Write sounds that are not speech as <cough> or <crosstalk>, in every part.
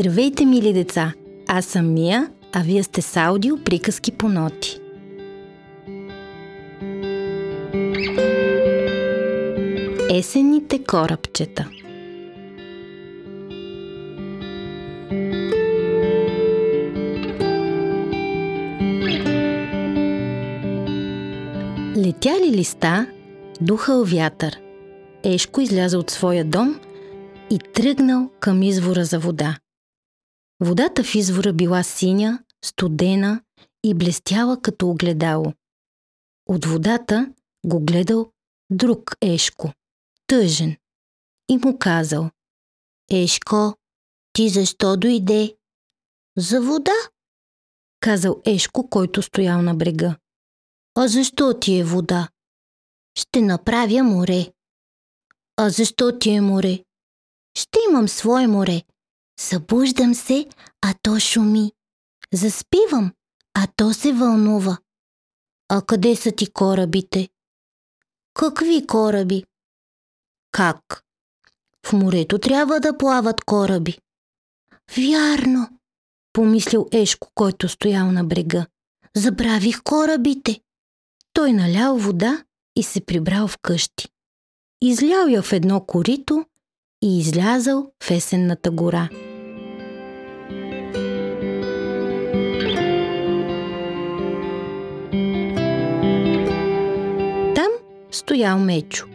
Здравейте, мили деца! Аз съм Мия, а вие сте с аудио приказки по ноти. Есенните корабчета Летяли листа, духал вятър. Ешко изляза от своя дом и тръгнал към извора за вода. Водата в извора била синя, студена и блестяла като огледало. От водата го гледал друг Ешко, тъжен, и му казал Ешко, ти защо дойде? За вода, казал Ешко, който стоял на брега. А защо ти е вода? Ще направя море. А защо ти е море? Ще имам свое море. Събуждам се, а то шуми. Заспивам, а то се вълнува. А къде са ти корабите? Какви кораби? Как? В морето трябва да плават кораби. Вярно, помислил Ешко, който стоял на брега. Забравих корабите. Той налял вода и се прибрал в къщи. Излял я в едно корито и излязал в есенната гора. Стоял Мечо.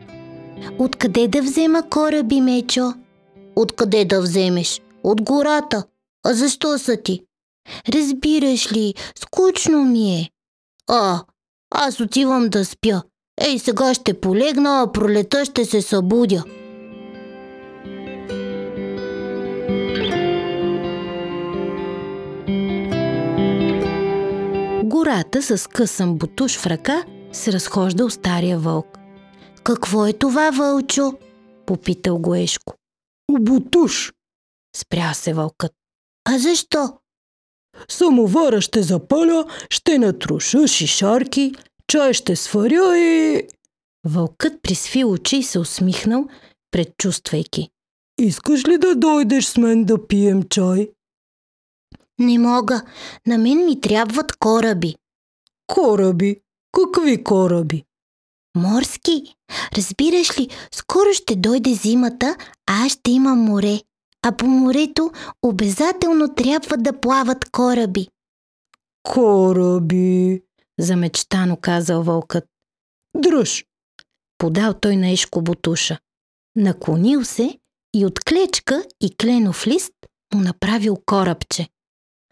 Откъде да взема кораби, Мечо? Откъде да вземеш? От гората. А защо са ти? Разбираш ли, скучно ми е. А, аз отивам да спя. Ей, сега ще полегна, а пролета ще се събудя. гората с късан бутуш в ръка се разхождал стария вълк. Какво е това, вълчо? Попитал го Ешко. Бутуш, спря се вълкът. А защо? Самовара ще запаля, ще натруша шишарки, чай ще сваря и... Вълкът присви очи и се усмихнал, предчувствайки. Искаш ли да дойдеш с мен да пием чай? Не мога. На мен ми трябват кораби. Кораби? Какви кораби? Морски. Разбираш ли, скоро ще дойде зимата, а аз ще имам море. А по морето обязателно трябва да плават кораби. Кораби, замечтано казал вълкът. Дръж. Подал той на Ешко бутуша. Наклонил се и от клечка и кленов лист му направил корабче.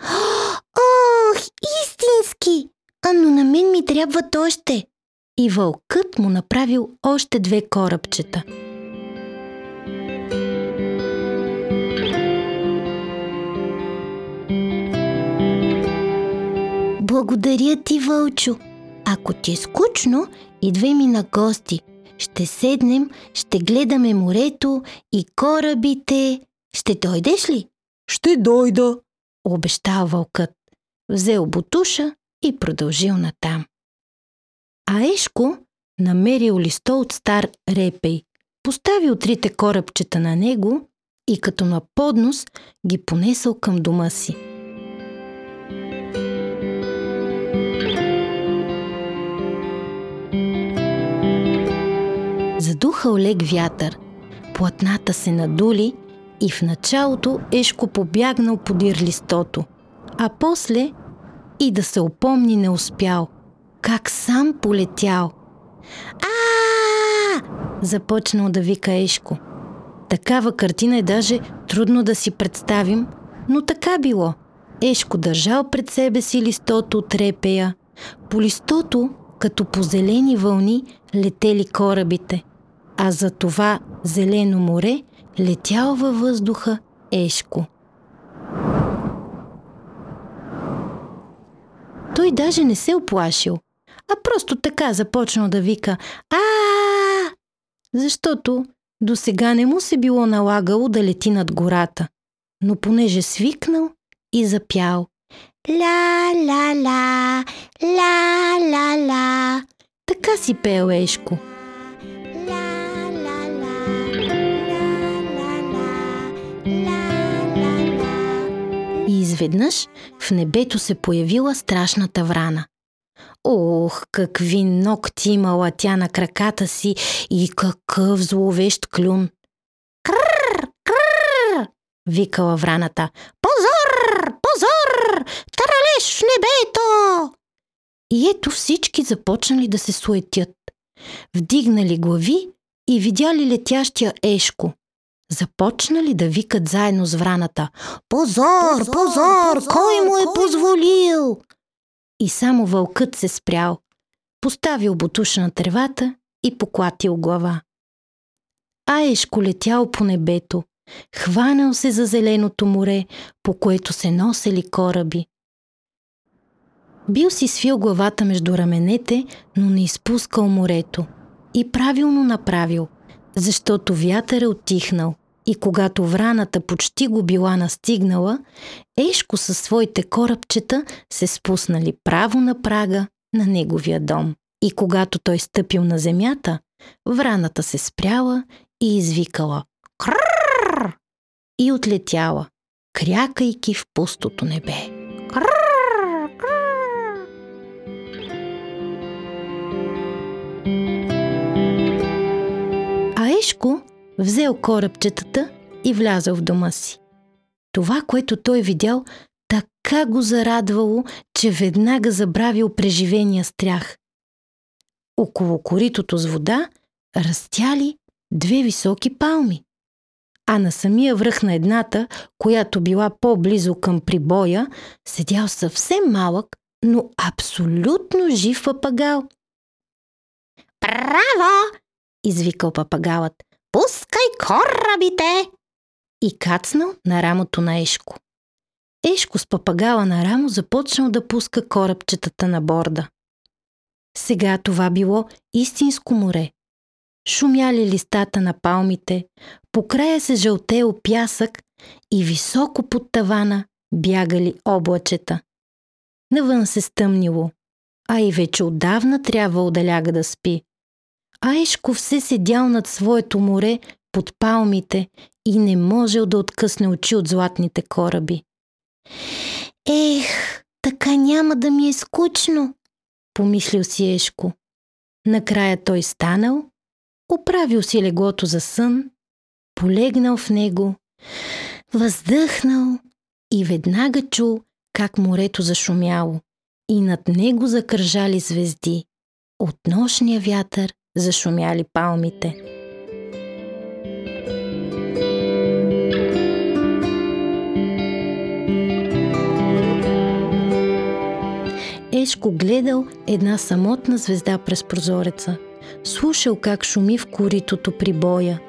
<gasps> Ох, истински! А, но на мен ми трябват още. И вълкът му направил още две корабчета. Благодаря ти, Вълчо. Ако ти е скучно, идвай ми на гости. Ще седнем, ще гледаме морето и корабите. Ще дойдеш ли? Ще дойда, обещал вълкът. Взел бутуша и продължил натам. А Ешко намерил листо от стар репей, поставил трите корабчета на него и като на поднос ги понесъл към дома си. Задухал лек вятър, платната се надули и в началото Ешко побягнал подир листото, а после и да се опомни не успял. Как сам полетял. а Започнал да вика Ешко. Такава картина е даже трудно да си представим, но така било. Ешко държал пред себе си листото от репея. По листото, като по зелени вълни, летели корабите. А за това зелено море летял във въздуха Ешко. Той даже не се оплашил, а просто така започнал да вика а Защото до сега не му се било налагало да лети над гората, но понеже свикнал и запял Ла-ла-ла, ла-ла-ла. Така си пел Ешко – И изведнъж в небето се появила страшната врана. Ох, какви ногти имала тя на краката си и какъв зловещ клюн. Кррр, кррр, викала враната. Позор, позор, таралеш в небето! И ето всички започнали да се суетят. Вдигнали глави и видяли летящия Ешко. Започнали да викат заедно с враната. Позор, позор, позор, позор кой му е кой... позволил? И само вълкът се спрял, поставил бутуша на тревата и поклатил глава. А Ешко летял по небето, хванал се за зеленото море, по което се носели кораби. Бил си свил главата между раменете, но не изпускал морето. И правилно направил, защото вятър е отихнал. И когато враната почти го била настигнала, Ешко със своите корабчета се спуснали право на прага на неговия дом. И когато той стъпил на земята, враната се спряла и извикала «Кррррр!» и отлетяла, крякайки в пустото небе. Ешко взел корабчетата и влязъл в дома си. Това, което той видял, така го зарадвало, че веднага забравил преживения стрях. Около коритото с вода растяли две високи палми. А на самия връх на едната, която била по-близо към прибоя, седял съвсем малък, но абсолютно жив папагал. Браво! извикал папагалът. Пускай корабите! И кацнал на рамото на Ешко. Ешко с папагала на рамо започнал да пуска корабчетата на борда. Сега това било истинско море. Шумяли листата на палмите, по края се жълтеел пясък и високо под тавана бягали облачета. Навън се стъмнило, а и вече отдавна трябвало да ляга да спи. Аешко все седял над своето море под палмите и не можел да откъсне очи от златните кораби. Ех, така няма да ми е скучно, помислил си Ешко. Накрая той станал, оправил си леглото за сън, полегнал в него, въздъхнал и веднага чул как морето зашумяло и над него закържали звезди. От нощния вятър зашумяли палмите. Ешко гледал една самотна звезда през прозореца, слушал как шуми в коритото при боя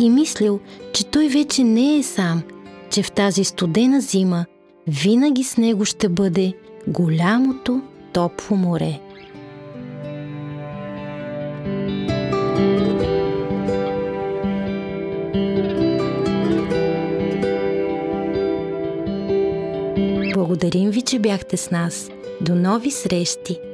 и мислил, че той вече не е сам, че в тази студена зима винаги с него ще бъде голямото топло море. Благодарим ви, че бяхте с нас. До нови срещи!